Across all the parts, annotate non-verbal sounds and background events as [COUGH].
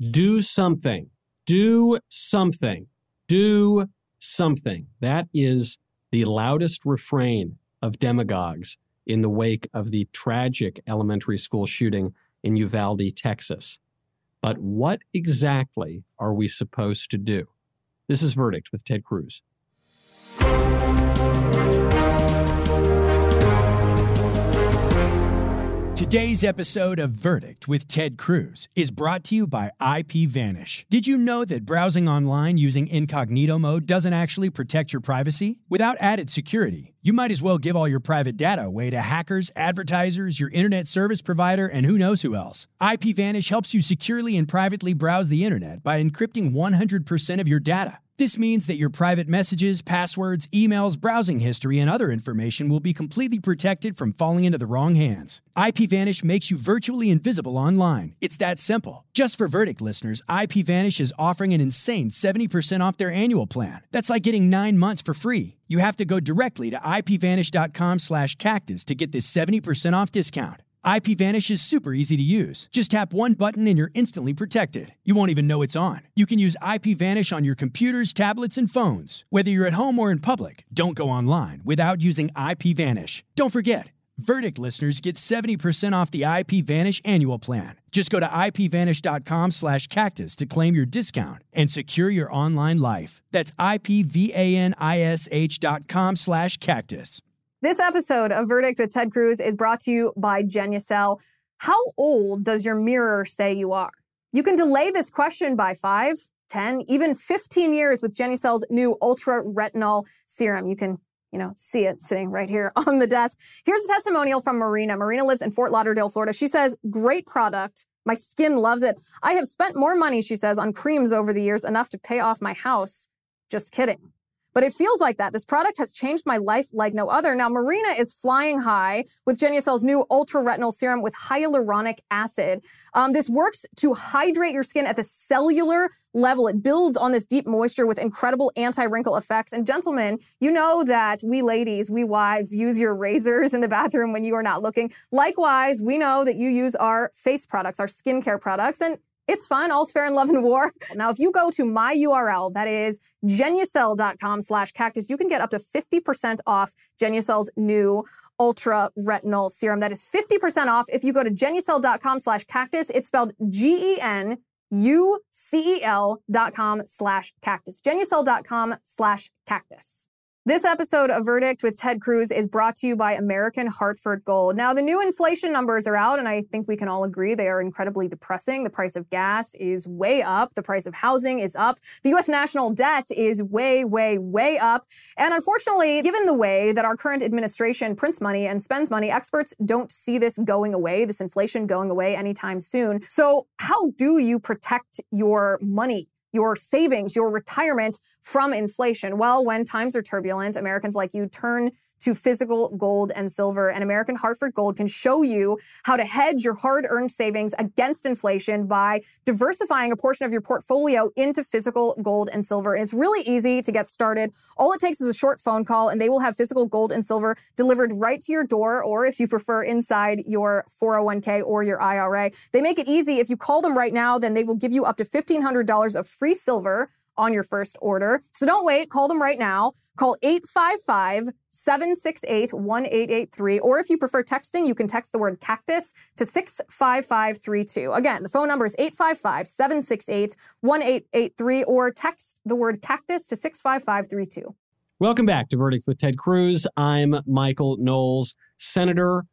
Do something. Do something. Do something. That is the loudest refrain of demagogues in the wake of the tragic elementary school shooting in Uvalde, Texas. But what exactly are we supposed to do? This is Verdict with Ted Cruz. Today's episode of Verdict with Ted Cruz is brought to you by IPVanish. Did you know that browsing online using incognito mode doesn't actually protect your privacy? Without added security, you might as well give all your private data away to hackers, advertisers, your internet service provider, and who knows who else. IPVanish helps you securely and privately browse the internet by encrypting 100% of your data. This means that your private messages, passwords, emails, browsing history, and other information will be completely protected from falling into the wrong hands. IPVanish makes you virtually invisible online. It's that simple. Just for Verdict listeners, IPVanish is offering an insane 70% off their annual plan. That's like getting nine months for free. You have to go directly to ipvanish.com slash cactus to get this 70% off discount. IPVanish is super easy to use. Just tap one button and you're instantly protected. You won't even know it's on. You can use IPVanish on your computers, tablets, and phones. Whether you're at home or in public, don't go online without using IPVanish. Don't forget, Verdict listeners get 70% off the IP Vanish annual plan. Just go to ipvanish.com slash cactus to claim your discount and secure your online life. That's ipvanish dot com slash cactus. This episode of Verdict with Ted Cruz is brought to you by Genucel. How old does your mirror say you are? You can delay this question by 5, 10, even 15 years with Genucel's new Ultra Retinol Serum. You can, you know, see it sitting right here [LAUGHS] on the desk. Here's a testimonial from Marina. Marina lives in Fort Lauderdale, Florida. She says, "Great product. My skin loves it. I have spent more money, she says, on creams over the years, enough to pay off my house. Just kidding." But it feels like that. This product has changed my life like no other. Now, Marina is flying high with Genucel's new Ultra Retinol Serum with hyaluronic acid. Um, this works to hydrate your skin at the cellular level. It builds on this deep moisture with incredible anti-wrinkle effects. And gentlemen, you know that we ladies, we wives, use your razors in the bathroom when you are not looking. Likewise, we know that you use our face products, our skincare products, and it's fine. All's fair in love and war. Now, if you go to my URL, that is genucel.com slash cactus, you can get up to 50% off Genucel's new ultra retinol serum. That is 50% off if you go to genucel.com slash cactus. It's spelled G-E-N ucel.com slash cactus. Genucel.com slash cactus. This episode of Verdict with Ted Cruz is brought to you by American Hartford Gold. Now, the new inflation numbers are out, and I think we can all agree they are incredibly depressing. The price of gas is way up, the price of housing is up, the U.S. national debt is way, way, way up. And unfortunately, given the way that our current administration prints money and spends money, experts don't see this going away, this inflation going away anytime soon. So, how do you protect your money? Your savings, your retirement from inflation? Well, when times are turbulent, Americans like you turn to physical gold and silver. And American Hartford Gold can show you how to hedge your hard earned savings against inflation by diversifying a portion of your portfolio into physical gold and silver. And it's really easy to get started. All it takes is a short phone call, and they will have physical gold and silver delivered right to your door, or if you prefer, inside your 401k or your IRA. They make it easy. If you call them right now, then they will give you up to $1,500 of free silver on your first order. So don't wait. Call them right now. Call 855 768 1883. Or if you prefer texting, you can text the word cactus to 65532. Again, the phone number is 855 768 1883 or text the word cactus to 65532. Welcome back to Verdict with Ted Cruz. I'm Michael Knowles, Senator.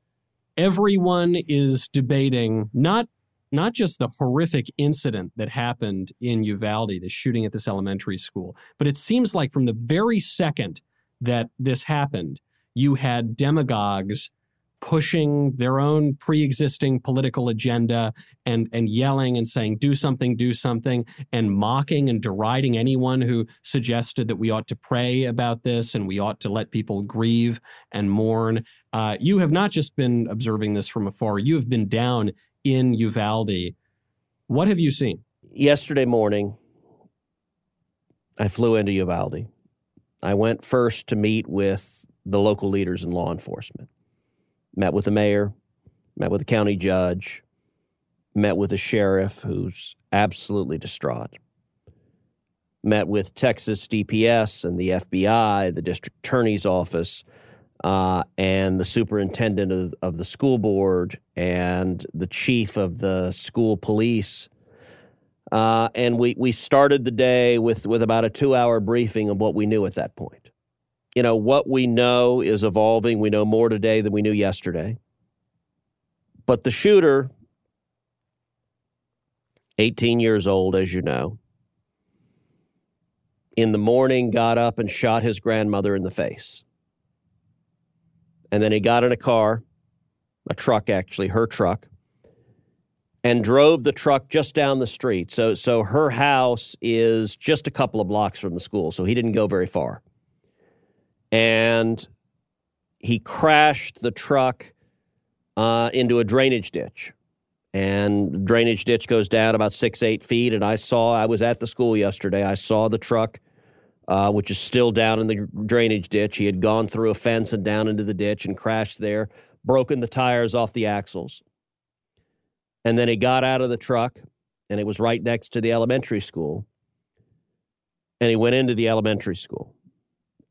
Everyone is debating not not just the horrific incident that happened in Uvalde, the shooting at this elementary school, but it seems like from the very second that this happened, you had demagogues pushing their own pre-existing political agenda and and yelling and saying do something do something and mocking and deriding anyone who suggested that we ought to pray about this and we ought to let people grieve and mourn. Uh, you have not just been observing this from afar. You have been down in Uvalde. What have you seen? Yesterday morning, I flew into Uvalde. I went first to meet with the local leaders in law enforcement. Met with the mayor, met with the county judge, met with the sheriff who's absolutely distraught. Met with Texas DPS and the FBI, the district attorney's office, uh, and the superintendent of, of, the school board and the chief of the school police. Uh, and we, we started the day with, with about a two hour briefing of what we knew at that point. You know, what we know is evolving. We know more today than we knew yesterday. But the shooter, 18 years old, as you know, in the morning got up and shot his grandmother in the face and then he got in a car, a truck actually, her truck, and drove the truck just down the street. So, so her house is just a couple of blocks from the school, so he didn't go very far. And he crashed the truck uh, into a drainage ditch. And drainage ditch goes down about six, eight feet. And I saw, I was at the school yesterday. I saw the truck uh, which is still down in the drainage ditch. He had gone through a fence and down into the ditch and crashed there, broken the tires off the axles. And then he got out of the truck, and it was right next to the elementary school. And he went into the elementary school.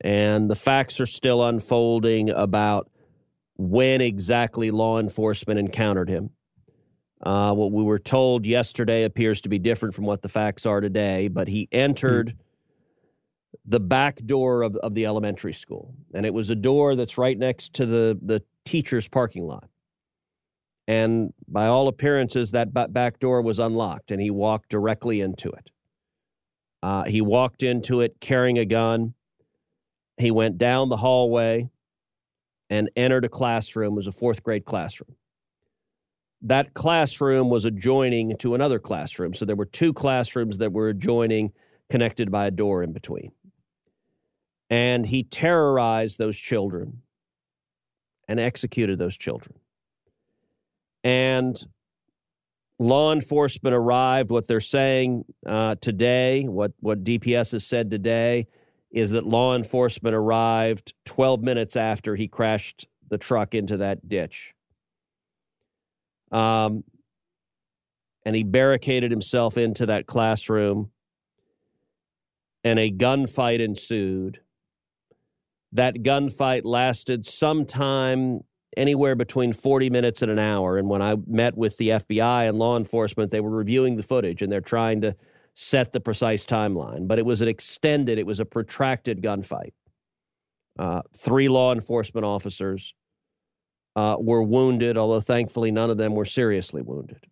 And the facts are still unfolding about when exactly law enforcement encountered him. Uh, what we were told yesterday appears to be different from what the facts are today, but he entered. Mm the back door of, of the elementary school. And it was a door that's right next to the, the teacher's parking lot. And by all appearances, that back door was unlocked, and he walked directly into it. Uh, he walked into it carrying a gun. He went down the hallway and entered a classroom. It was a fourth grade classroom. That classroom was adjoining to another classroom. So there were two classrooms that were adjoining, connected by a door in between and he terrorized those children and executed those children. And law enforcement arrived. What they're saying uh, today, what, what DPS has said today, is that law enforcement arrived 12 minutes after he crashed the truck into that ditch. Um, and he barricaded himself into that classroom, and a gunfight ensued that gunfight lasted sometime anywhere between 40 minutes and an hour. And when I met with the FBI and law enforcement, they were reviewing the footage and they're trying to set the precise timeline. But it was an extended, it was a protracted gunfight. Uh, three law enforcement officers uh, were wounded, although thankfully none of them were seriously wounded.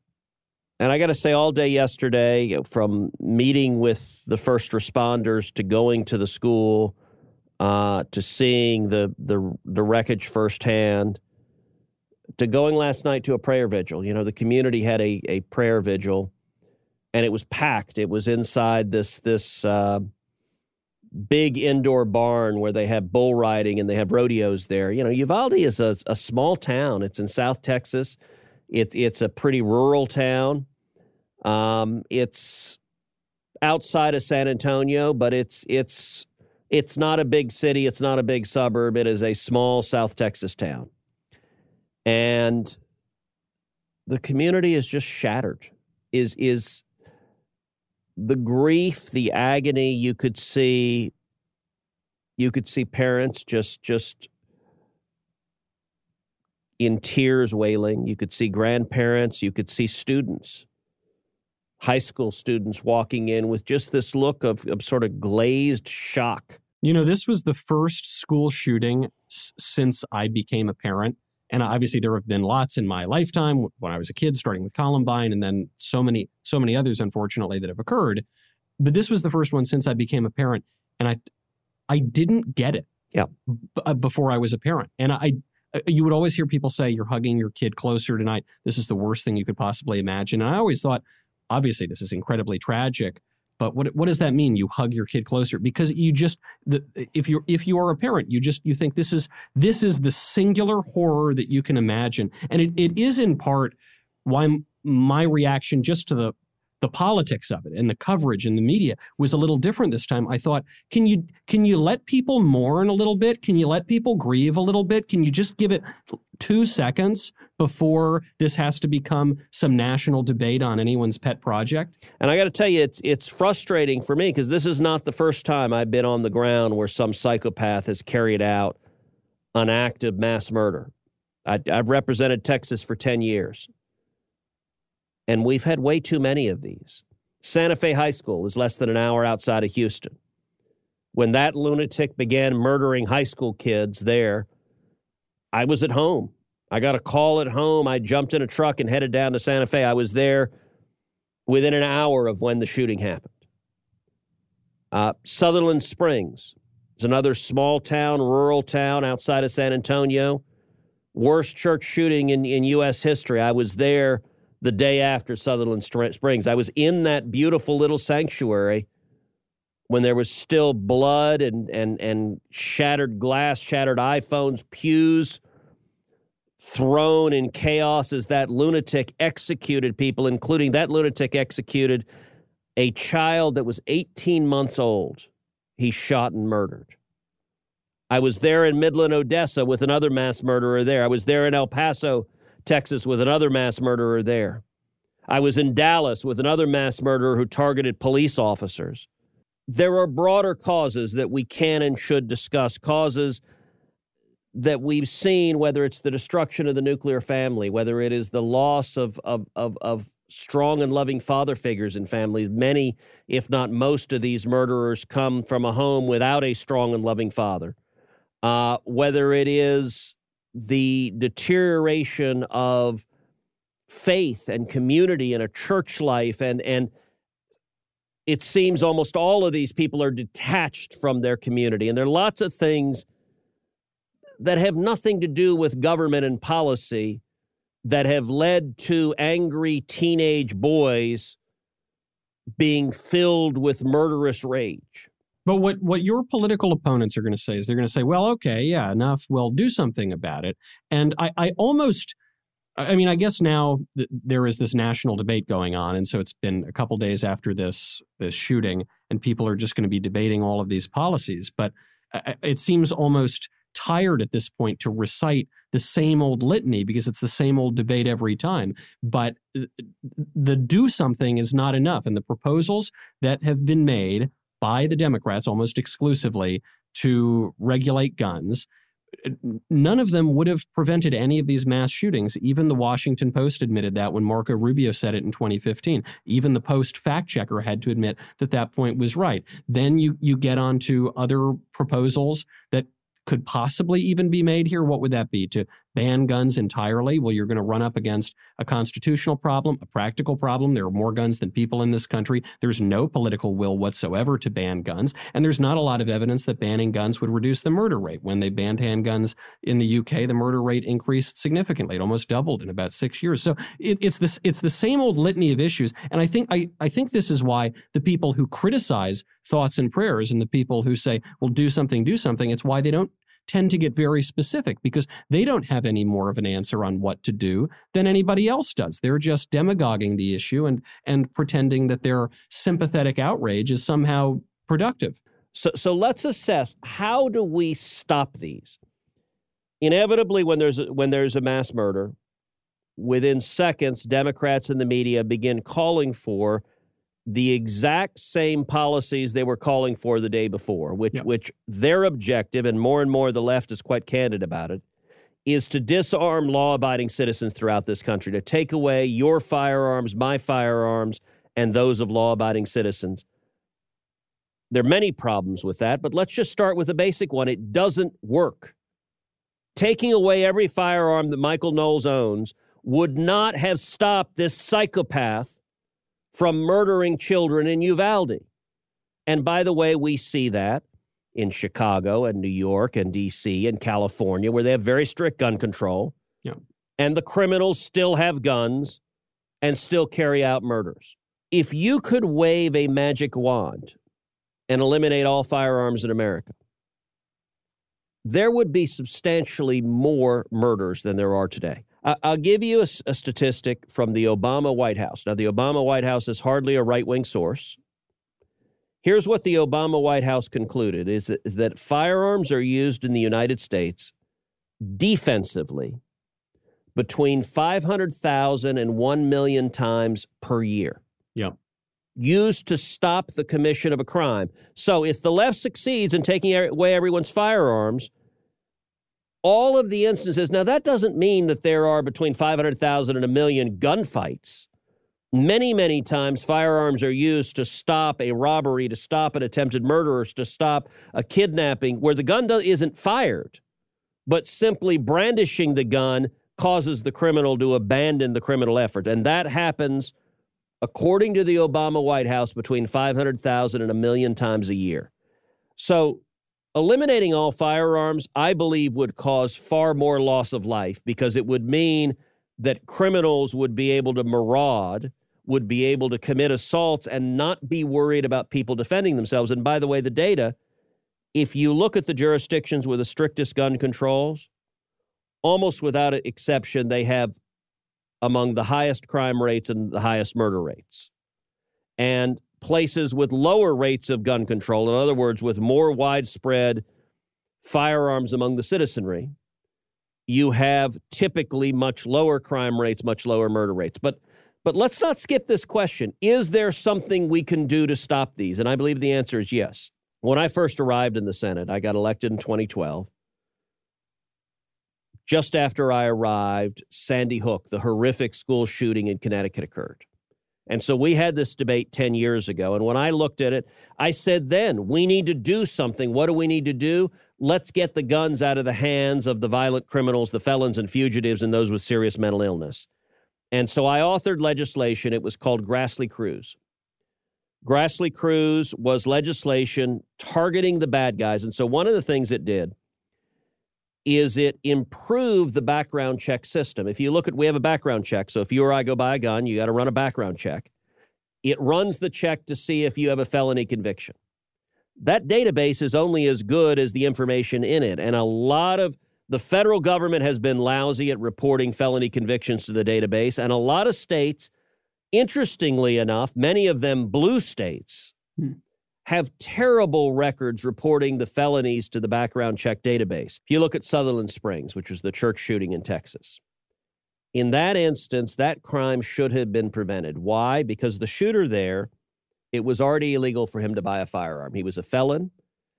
And I got to say, all day yesterday, from meeting with the first responders to going to the school uh, to seeing the, the the wreckage firsthand, to going last night to a prayer vigil. You know, the community had a a prayer vigil, and it was packed. It was inside this this uh, big indoor barn where they have bull riding and they have rodeos there. You know, Uvalde is a, a small town. It's in South Texas. It's it's a pretty rural town. Um, it's outside of San Antonio, but it's it's it's not a big city. It's not a big suburb. It is a small South Texas town. And the community is just shattered. Is is the grief, the agony you could see you could see parents just just in tears wailing. You could see grandparents, you could see students high school students walking in with just this look of, of sort of glazed shock. You know, this was the first school shooting s- since I became a parent. And obviously, there have been lots in my lifetime when I was a kid, starting with Columbine, and then so many, so many others, unfortunately, that have occurred. But this was the first one since I became a parent, and I, I didn't get it. Yeah. B- uh, before I was a parent, and I, uh, you would always hear people say, "You're hugging your kid closer tonight. This is the worst thing you could possibly imagine." And I always thought, obviously this is incredibly tragic but what what does that mean? You hug your kid closer because you just the, if you're if you are a parent you just you think this is this is the singular horror that you can imagine. And it, it is in part why my reaction just to the the politics of it and the coverage in the media was a little different this time. I thought, can you can you let people mourn a little bit? Can you let people grieve a little bit? Can you just give it two seconds before this has to become some national debate on anyone's pet project? And I got to tell you, it's it's frustrating for me because this is not the first time I've been on the ground where some psychopath has carried out an act of mass murder. I, I've represented Texas for ten years. And we've had way too many of these. Santa Fe High School is less than an hour outside of Houston. When that lunatic began murdering high school kids there, I was at home. I got a call at home. I jumped in a truck and headed down to Santa Fe. I was there within an hour of when the shooting happened. Uh, Sutherland Springs is another small town, rural town outside of San Antonio. Worst church shooting in, in U.S. history. I was there the day after Sutherland Springs. I was in that beautiful little sanctuary when there was still blood and and and shattered glass, shattered iPhones, pews thrown in chaos as that lunatic executed people, including that lunatic executed a child that was 18 months old. He shot and murdered. I was there in Midland, Odessa with another mass murderer there. I was there in El Paso, Texas with another mass murderer there. I was in Dallas with another mass murderer who targeted police officers. There are broader causes that we can and should discuss, causes that we've seen, whether it's the destruction of the nuclear family, whether it is the loss of, of, of, of strong and loving father figures in families. Many, if not most, of these murderers come from a home without a strong and loving father. Uh, whether it is the deterioration of faith and community and a church life and and it seems almost all of these people are detached from their community. And there are lots of things that have nothing to do with government and policy that have led to angry teenage boys being filled with murderous rage but what, what your political opponents are going to say is they're going to say, well, okay, yeah, enough. Well, do something about it. And I, I almost, I mean, I guess now th- there is this national debate going on, and so it's been a couple days after this this shooting, and people are just going to be debating all of these policies. But it seems almost tired at this point to recite the same old litany because it's the same old debate every time. But uh, the do something is not enough, and the proposals that have been made by the Democrats almost exclusively to regulate guns none of them would have prevented any of these mass shootings. Even the Washington Post admitted that when Marco Rubio said it in 2015. Even the Post fact checker had to admit that that point was right. Then you you get on to other proposals that could possibly even be made here, what would that be? To ban guns entirely? Well, you're going to run up against a constitutional problem, a practical problem. There are more guns than people in this country. There's no political will whatsoever to ban guns. And there's not a lot of evidence that banning guns would reduce the murder rate. When they banned handguns in the UK, the murder rate increased significantly. It almost doubled in about six years. So it, it's this it's the same old litany of issues. And I think I, I think this is why the people who criticize thoughts and prayers and the people who say, well, do something, do something, it's why they don't tend to get very specific because they don't have any more of an answer on what to do than anybody else does. They're just demagoguing the issue and and pretending that their sympathetic outrage is somehow productive. So so let's assess how do we stop these? Inevitably when there's a, when there's a mass murder, within seconds Democrats and the media begin calling for the exact same policies they were calling for the day before, which yep. which their objective, and more and more the left is quite candid about it, is to disarm law-abiding citizens throughout this country, to take away your firearms, my firearms, and those of law-abiding citizens. There are many problems with that, but let's just start with a basic one. It doesn't work. Taking away every firearm that Michael Knowles owns would not have stopped this psychopath from murdering children in Uvalde. And by the way, we see that in Chicago and New York and DC and California, where they have very strict gun control. Yeah. And the criminals still have guns and still carry out murders. If you could wave a magic wand and eliminate all firearms in America, there would be substantially more murders than there are today. I'll give you a, a, statistic from the Obama White House. Now, the Obama White House is hardly a right wing source. Here's what the Obama White House concluded is that, is that firearms are used in the United States defensively between 500,000 and 1 million times per year. Yep. Used to stop the commission of a crime. So if the left succeeds in taking away everyone's firearms, all of the instances. Now, that doesn't mean that there are between 500,000 and a million gunfights. Many, many times, firearms are used to stop a robbery, to stop an attempted murder, to stop a kidnapping where the gun isn't fired, but simply brandishing the gun causes the criminal to abandon the criminal effort. And that happens, according to the Obama White House, between 500,000 and a million times a year. So Eliminating all firearms, I believe, would cause far more loss of life because it would mean that criminals would be able to maraud, would be able to commit assaults and not be worried about people defending themselves. And by the way, the data, if you look at the jurisdictions with the strictest gun controls, almost without exception, they have among the highest crime rates and the highest murder rates. And places with lower rates of gun control, in other words, with more widespread firearms among the citizenry, you have typically much lower crime rates, much lower murder rates. But but let's not skip this question. Is there something we can do to stop these? And I believe the answer is yes. When I first arrived in the Senate, I got elected in 2012. Just after I arrived, Sandy Hook, the horrific school shooting in Connecticut occurred. And so we had this debate 10 years ago. And when I looked at it, I said then, we need to do something. What do we need to do? Let's get the guns out of the hands of the violent criminals, the felons and fugitives, and those with serious mental illness. And so I authored legislation. It was called Grassley-Cruz. Grassley Cruz was legislation targeting the bad guys. And so one of the things it did is it improved the background check system. If you look at, we have a background check. So if you or I go buy a gun, you got to run a background check. It runs the check to see if you have a felony conviction. That database is only as good as the information in it. And a lot of the federal government has been lousy at reporting felony convictions to the database. And a lot of states, interestingly enough, many of them blue states, hmm have terrible records reporting the felonies to the background check database. If you look at Sutherland Springs, which was the church shooting in Texas, in that instance, that crime should have been prevented. Why? Because the shooter there, it was already illegal for him to buy a firearm. He was a felon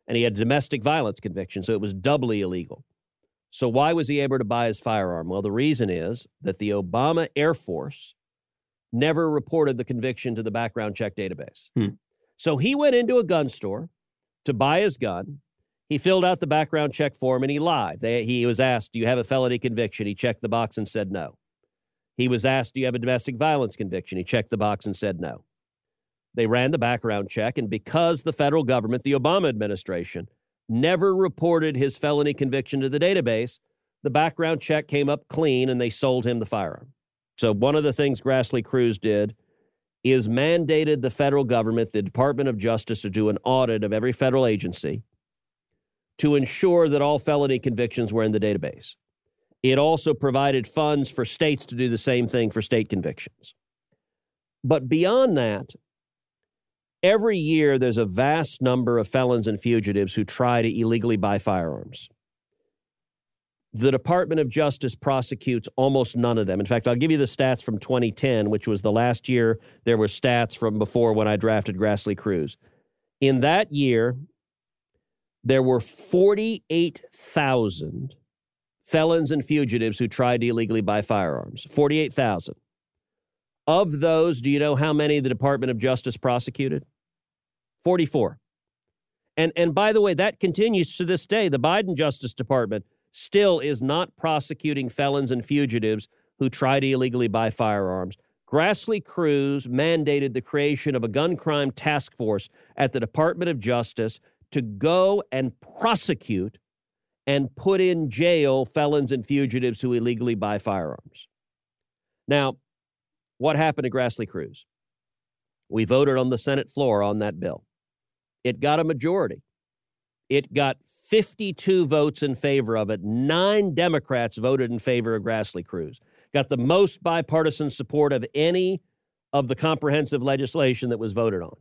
and he had a domestic violence conviction, so it was doubly illegal. So, why was he able to buy his firearm? Well, the reason is that the Obama Air Force never reported the conviction to the background check database. Hmm. So, he went into a gun store to buy his gun. He filled out the background check form and he lied. They, he was asked, Do you have a felony conviction? He checked the box and said no. He was asked, Do you have a domestic violence conviction? He checked the box and said no. They ran the background check, and because the federal government, the Obama administration, never reported his felony conviction to the database, the background check came up clean and they sold him the firearm. So, one of the things Grassley Cruz did is mandated the federal government, the Department of Justice, to do an audit of every federal agency to ensure that all felony convictions were in the database. It also provided funds for states to do the same thing for state convictions. But beyond that, every year there's a vast number of felons and fugitives who try to illegally buy firearms. The Department of Justice prosecutes almost none of them. In fact, I'll give you the stats from 2010, which was the last year there were stats from before when I drafted Grassley Cruz. In that year, there were 48,000 felons and fugitives who tried to illegally buy firearms. 48,000. Of those, do you know how many the Department of Justice prosecuted? 44. And and by the way, that continues to this day. The Biden Justice Department still is not prosecuting felons and fugitives who try to illegally buy firearms. Grassley Cruz mandated the creation of a gun crime task force at the Department of Justice to go and prosecute and put in jail felons and fugitives who illegally buy firearms. Now, what happened to Grassley Cruz? We voted on the Senate floor on that bill. It got a majority. It got 52 votes in favor of it. Nine Democrats voted in favor of Grassley Cruz. Got the most bipartisan support of any of the comprehensive legislation that was voted on.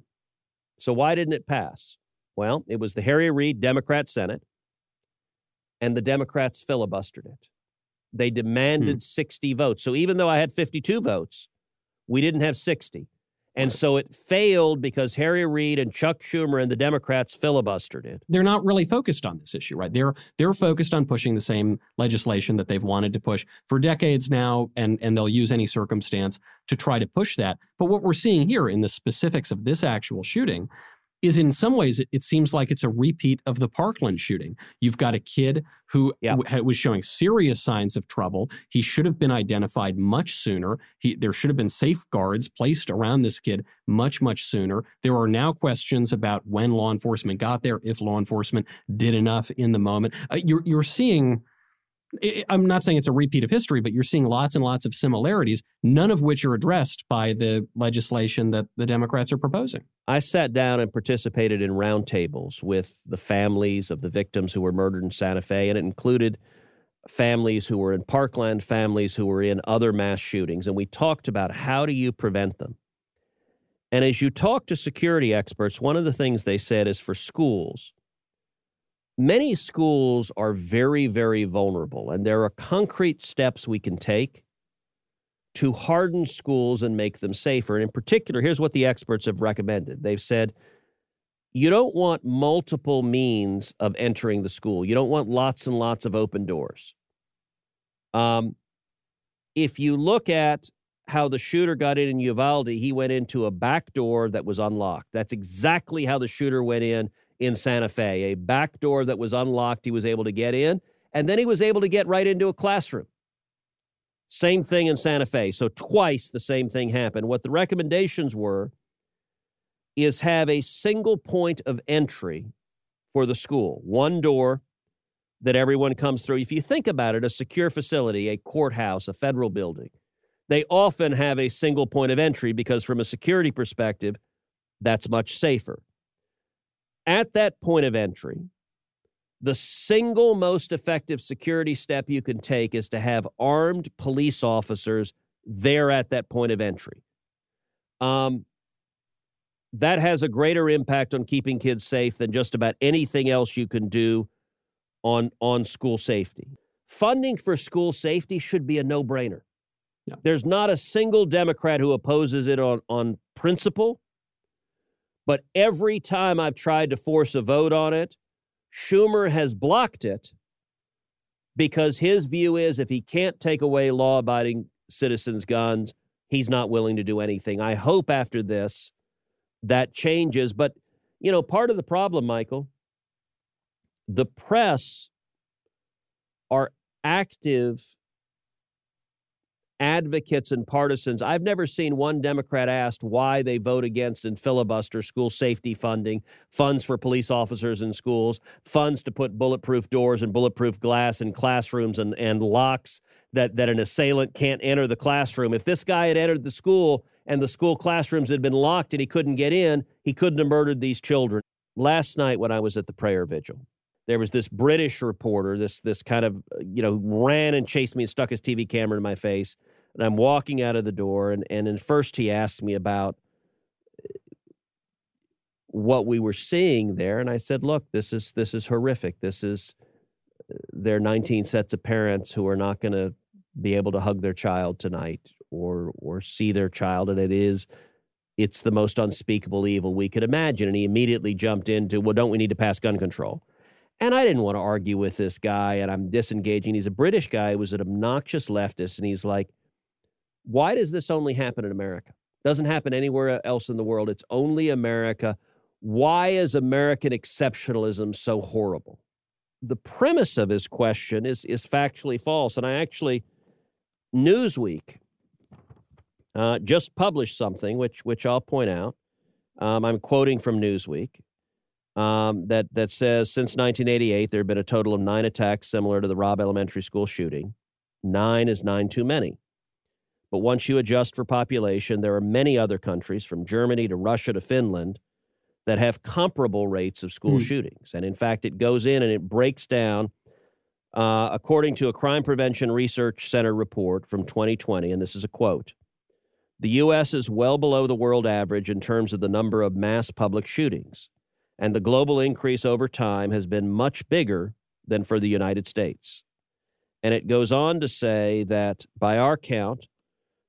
So, why didn't it pass? Well, it was the Harry Reid Democrat Senate, and the Democrats filibustered it. They demanded hmm. 60 votes. So, even though I had 52 votes, we didn't have 60. And so it failed because Harry Reid and Chuck Schumer and the Democrats filibustered it. They're not really focused on this issue, right? They're they're focused on pushing the same legislation that they've wanted to push for decades now, and and they'll use any circumstance to try to push that. But what we're seeing here in the specifics of this actual shooting is in some ways it, it, seems like it's a repeat of the Parkland shooting. You've got a kid who yeah. w- was showing serious signs of trouble. He should have been identified much sooner. He, there should have been safeguards placed around this kid much much sooner. There are now questions about when law enforcement got there, if law enforcement did enough in the moment. Uh, you're you're seeing I'm not saying it's a repeat of history, but you're seeing lots and lots of similarities, none of which are addressed by the legislation that the Democrats are proposing. I sat down and participated in roundtables with the families of the victims who were murdered in Santa Fe, and it included families who were in Parkland, families who were in other mass shootings, and we talked about how do you prevent them. And as you talk to security experts, one of the things they said is for schools, many schools are very, very vulnerable, and there are concrete steps we can take to harden schools and make them safer. And in particular, here's what the experts have recommended they've said, you don't want multiple means of entering the school. You don't want lots and lots of open doors. Um, if you look at how the shooter got in in Uvalde, he went into a back door that was unlocked. That's exactly how the shooter went in in Santa Fe, a back door that was unlocked. He was able to get in, and then he was able to get right into a classroom. Same thing in Santa Fe. So, twice the same thing happened. What the recommendations were is have a single point of entry for the school, one door that everyone comes through. If you think about it, a secure facility, a courthouse, a federal building, they often have a single point of entry because, from a security perspective, that's much safer at that point of entry, the single most effective security step you can take is to have armed police officers there at that point of entry. Um, that has a greater impact on keeping kids safe than just about anything else you can do on, on school safety. Funding for school safety should be a no brainer. Yeah. There's not a single Democrat who opposes it on, on principle but every time I've tried to force a vote on it, Schumer has blocked it because his view is if he can't take away law abiding citizens' guns, he's not willing to do anything. I hope after this that changes. But, you know, part of the problem, Michael, the press are active advocates and partisans. I've never seen one Democrat asked why they vote against and filibuster school safety funding, funds for police officers in schools, funds to put bulletproof doors and bulletproof glass in classrooms and, and locks that, that an assailant can't enter the classroom. If this guy had entered the school and the school classrooms had been locked and he couldn't get in, he couldn't have murdered these children. Last night when I was at the prayer vigil, there was this British reporter, this this kind of uh, you know ran and chased me and stuck his TV camera in my face and I'm walking out of the door, and and first he asked me about uh, what we were seeing there, and I said, "Look, this is this is horrific. This is uh, there are 19 sets of parents who are not going to be able to hug their child tonight or or see their child, and it is." It's the most unspeakable evil we could imagine. And he immediately jumped into, well, don't we need to pass gun control? And I didn't want to argue with this guy, and I'm disengaging. He's a British guy, he was an obnoxious leftist, and he's like, why does this only happen in America? Doesn't happen anywhere else in the world. It's only America. Why is American exceptionalism so horrible? The premise of his question is, is factually false. And I actually, Newsweek uh, just published something, which, which I'll point out. Um, I'm quoting from Newsweek um, that, that says since 1988, there have been a total of nine attacks similar to the Robb Elementary School shooting. Nine is nine too many. But once you adjust for population, there are many other countries, from Germany to Russia to Finland, that have comparable rates of school mm. shootings. And in fact, it goes in and it breaks down, uh, according to a Crime Prevention Research Center report from 2020, and this is a quote The U.S. is well below the world average in terms of the number of mass public shootings, and the global increase over time has been much bigger than for the United States. And it goes on to say that by our count,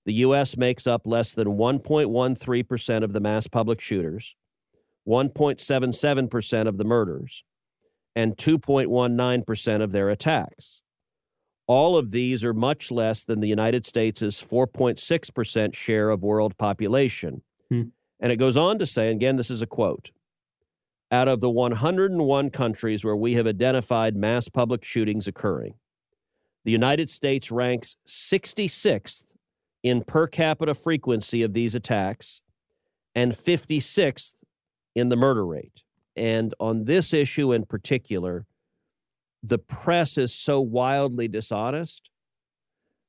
the U.S. makes up less than 1.13% of the mass public shooters, 1.77% of the murders, and 2.19% of their attacks. All of these are much less than the United States' 4.6% share of world population. Hmm. And it goes on to say, again, this is a quote out of the 101 countries where we have identified mass public shootings occurring, the United States ranks 66th in per capita frequency of these attacks and 56th in the murder rate. And on this issue in particular, the press is so wildly dishonest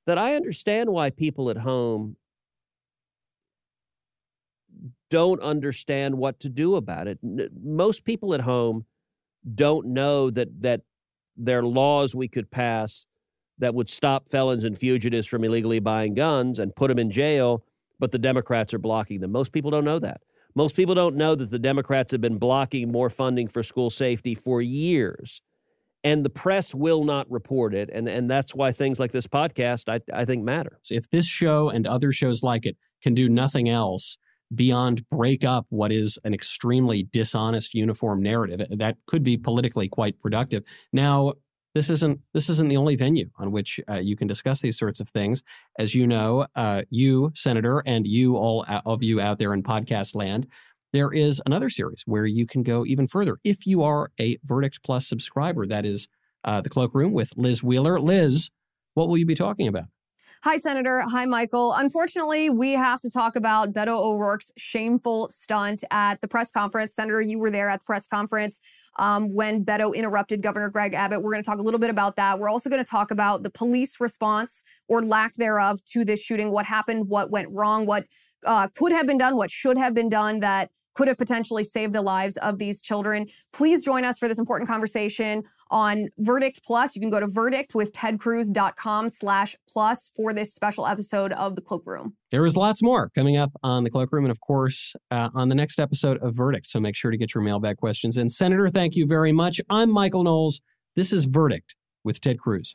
that I understand why people at home don't understand what to do about it. Most people at home don't know that that there are laws we could pass that would stop felons and fugitives from illegally buying guns and put them in jail, but the Democrats are blocking them. Most people don't know that. Most people don't know that the Democrats have been blocking more funding for school safety for years. And the press will not report it. And, and that's why things like this podcast, I, I think, matter. If this show and other shows like it can do nothing else beyond break up what is an extremely dishonest uniform narrative, that could be politically quite productive. Now, this isn't this isn't the only venue on which uh, you can discuss these sorts of things. As you know, uh, you, Senator, and you all of you out there in podcast land, there is another series where you can go even further if you are a Verdict Plus subscriber. That is uh, the Cloakroom with Liz Wheeler. Liz, what will you be talking about? Hi, Senator. Hi, Michael. Unfortunately, we have to talk about Beto O'Rourke's shameful stunt at the press conference. Senator, you were there at the press conference um, when Beto interrupted Governor Greg Abbott. We're going to talk a little bit about that. We're also going to talk about the police response or lack thereof to this shooting, what happened, what went wrong, what uh, could have been done, what should have been done that could have potentially saved the lives of these children. Please join us for this important conversation on Verdict Plus. You can go to verdictwithtedcruz.com slash plus for this special episode of The Cloakroom. There is lots more coming up on The Cloakroom and, of course, uh, on the next episode of Verdict. So make sure to get your mailbag questions in. Senator, thank you very much. I'm Michael Knowles. This is Verdict with Ted Cruz.